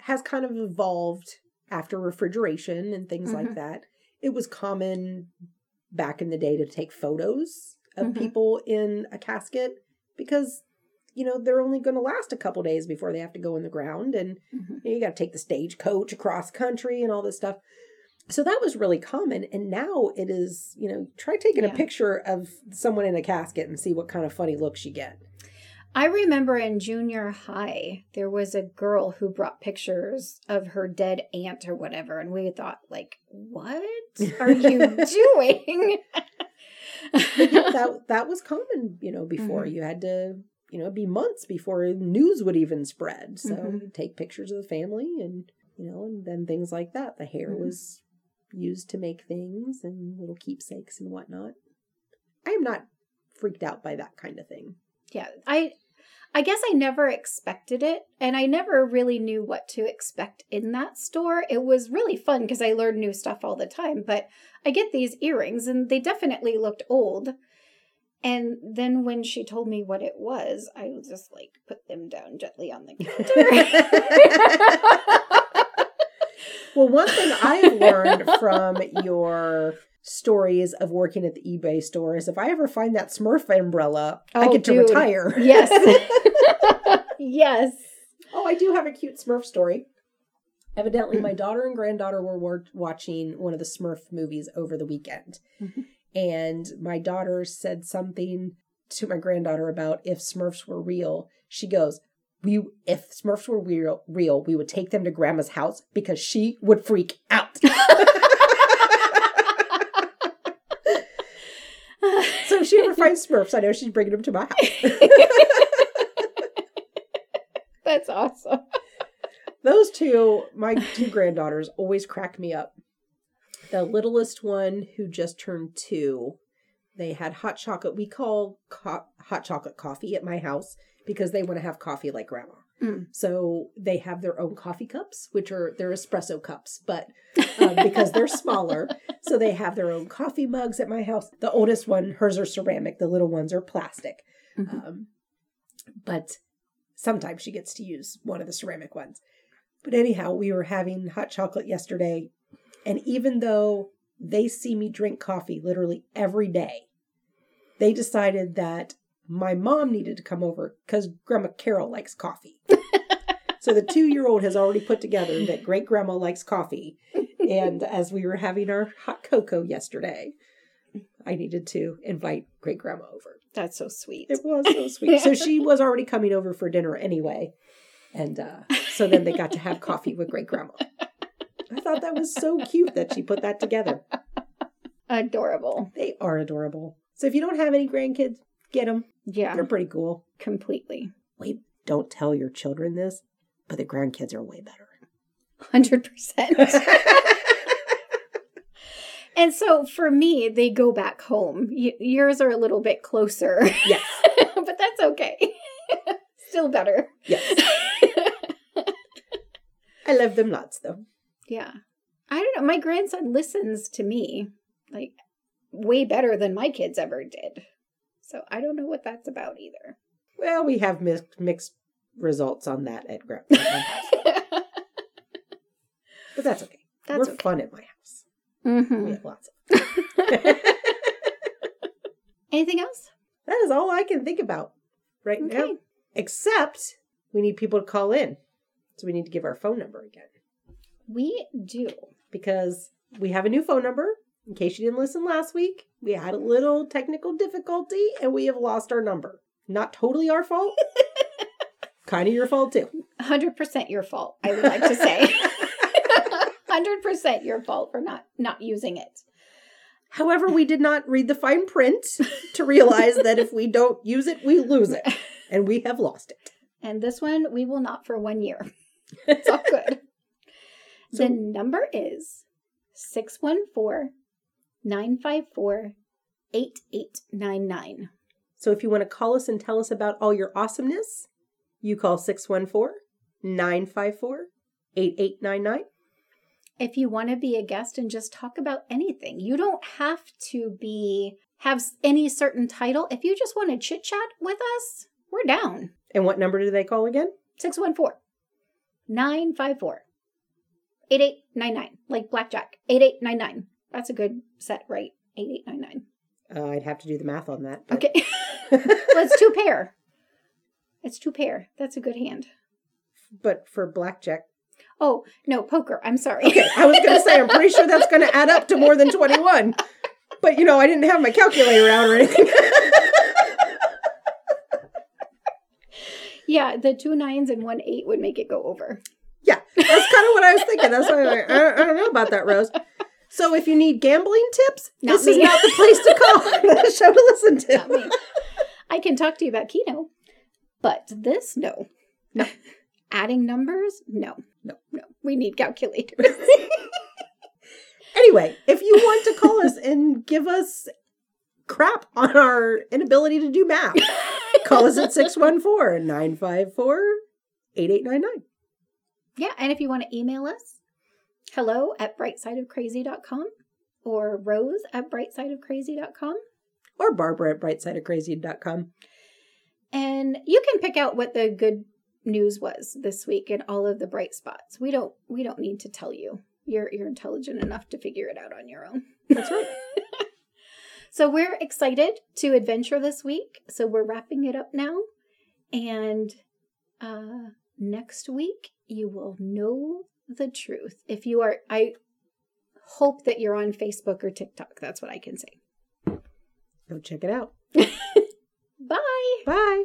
has kind of evolved after refrigeration and things like Mhm. that. It was common back in the day to take photos of Mhm. people in a casket because you know they're only going to last a couple days before they have to go in the ground and Mhm. you, got to take the stagecoach across country and all this stuff so that was really common and now it is you know try taking Yeah. a picture of someone in a casket and see what kind of funny looks you get I remember in junior high, there was a girl who brought pictures of her dead aunt or whatever, and we thought, like, what are you doing? that that was common you know before Mhm. you had to you know it'd be months before news would even spread so Mhm. you'd take pictures of the family and you know and then things like that the hair Mhm. was used to make things and little keepsakes and whatnot i am not freaked out by that kind of thing yeah, I I guess I never expected it, and I never really knew what to expect in that store. It was really fun because I learned new stuff all the time, but I get these earrings and they definitely looked old. And then when she told me what it was, I was just like put them down gently on the counter. well one thing i've learned from your stories of working at the ebay store is if i ever find that smurf umbrella i Oh, get to retire yes. yes. Oh, I do have a cute Smurf story. Evidently, my daughter and granddaughter were watching one of the Smurf movies over the weekend. Mhm. And my daughter said something to my granddaughter about if Smurfs were real. She goes, we if Smurfs were real, real, we would take them to grandma's house because she would freak out. so if she ever finds Smurfs, I know she's bringing them to my house. That's awesome. Those two, my two granddaughters, always crack me up. The littlest one, who just turned two, they had hot chocolate. We call co- hot chocolate coffee at my house because they want to have coffee like grandma. Mm. So they have their own coffee cups, which are their espresso cups, but um, because they're smaller, so they have their own coffee mugs at my house. The oldest one, hers are ceramic. The little ones are plastic. Mhm. Um, but sometimes she gets to use one of the ceramic ones. But anyhow, we were having hot chocolate yesterday, and even though they see me drink coffee literally every day, they decided that my mom needed to come over because Grandma Carol likes coffee. so the two year old has already put together that great grandma likes coffee. And as we were having our hot cocoa yesterday, I needed to invite great grandma over. That's so sweet. It was so sweet. So she was already coming over for dinner anyway. And uh, so then they got to have coffee with great grandma. I thought that was so cute that she put that together. Adorable. They are adorable. So if you don't have any grandkids, get them. Yeah, They're pretty cool. completely. Wait, don't tell your children this, but the grandkids are way better. 100%. and so for me, they go back home. Y- yours are a little bit closer, yes. but that's okay. Still better. Yes. I love them lots though. yeah. I don't know. My grandson listens to me like way better than my kids ever did. So I don't know what that's about either. Well, we have mixed mixed results on that at Grandma. but that's okay. That's We're okay. fun at my house. Mhm. We have lots of Anything else? That is all I can think about right now. Except we need people to call in. So we need to give our phone number again. We do. Because we have a new phone number. In case you didn't listen last week, we had a little technical difficulty and we have lost our number. Not totally our fault. kind of your fault too. 100% your fault, I would like to say. 100% your fault for not not using it. However, we did not read the fine print to realize that if we don't use it, we lose it. And we have lost it. And this one we will not for 1 year. It's all good. So- the number is 614 954 8899. So if you want to call us and tell us about all your awesomeness, you call 614 954 8899. If you want to be a guest and just talk about anything, you don't have to be have any certain title. If you just want to chit chat with us, we're down. And what number do they call again? 614 954 8899. Like blackjack. 8899. That's a good set, right? 8899. Uh, I'd have to do the math on that. but- Okay. well, it's two pair. It's two pair. That's a good hand. but for blackjack. Oh, no, poker. I'm sorry. Okay, I was going to say, I'm pretty sure that's going to add up to more than 21. But, you know, I didn't have my calculator out or anything. yeah, the two nines and one eight would make it go over. yeah, that's kind of what I was thinking. That's why I, I don't know about that, Rose. So if you need gambling tips, Not this is not the place to call. the show to listen me. to. I can talk to you about Keno, but this, no. No. Adding numbers, no. No. No. We need calculators. Anyway, if you want to call us and give us crap on our inability to do math, call us at 614 954 8899. yeah, and if you want to email us, hello at brightsideofcrazy.com or rose at brightsideofcrazy.com. Or Barbara at brightsideofcrazy.com. And you can pick out what the good news was this week and all of the bright spots. We don't we don't need to tell you. You're you're intelligent enough to figure it out on your own. That's right. So we're excited to adventure this week. So we're wrapping it up now. And uh next week you will know the truth. If you are I hope that you're on Facebook or TikTok. That's what I can say. Go check it out. Bye. Bye.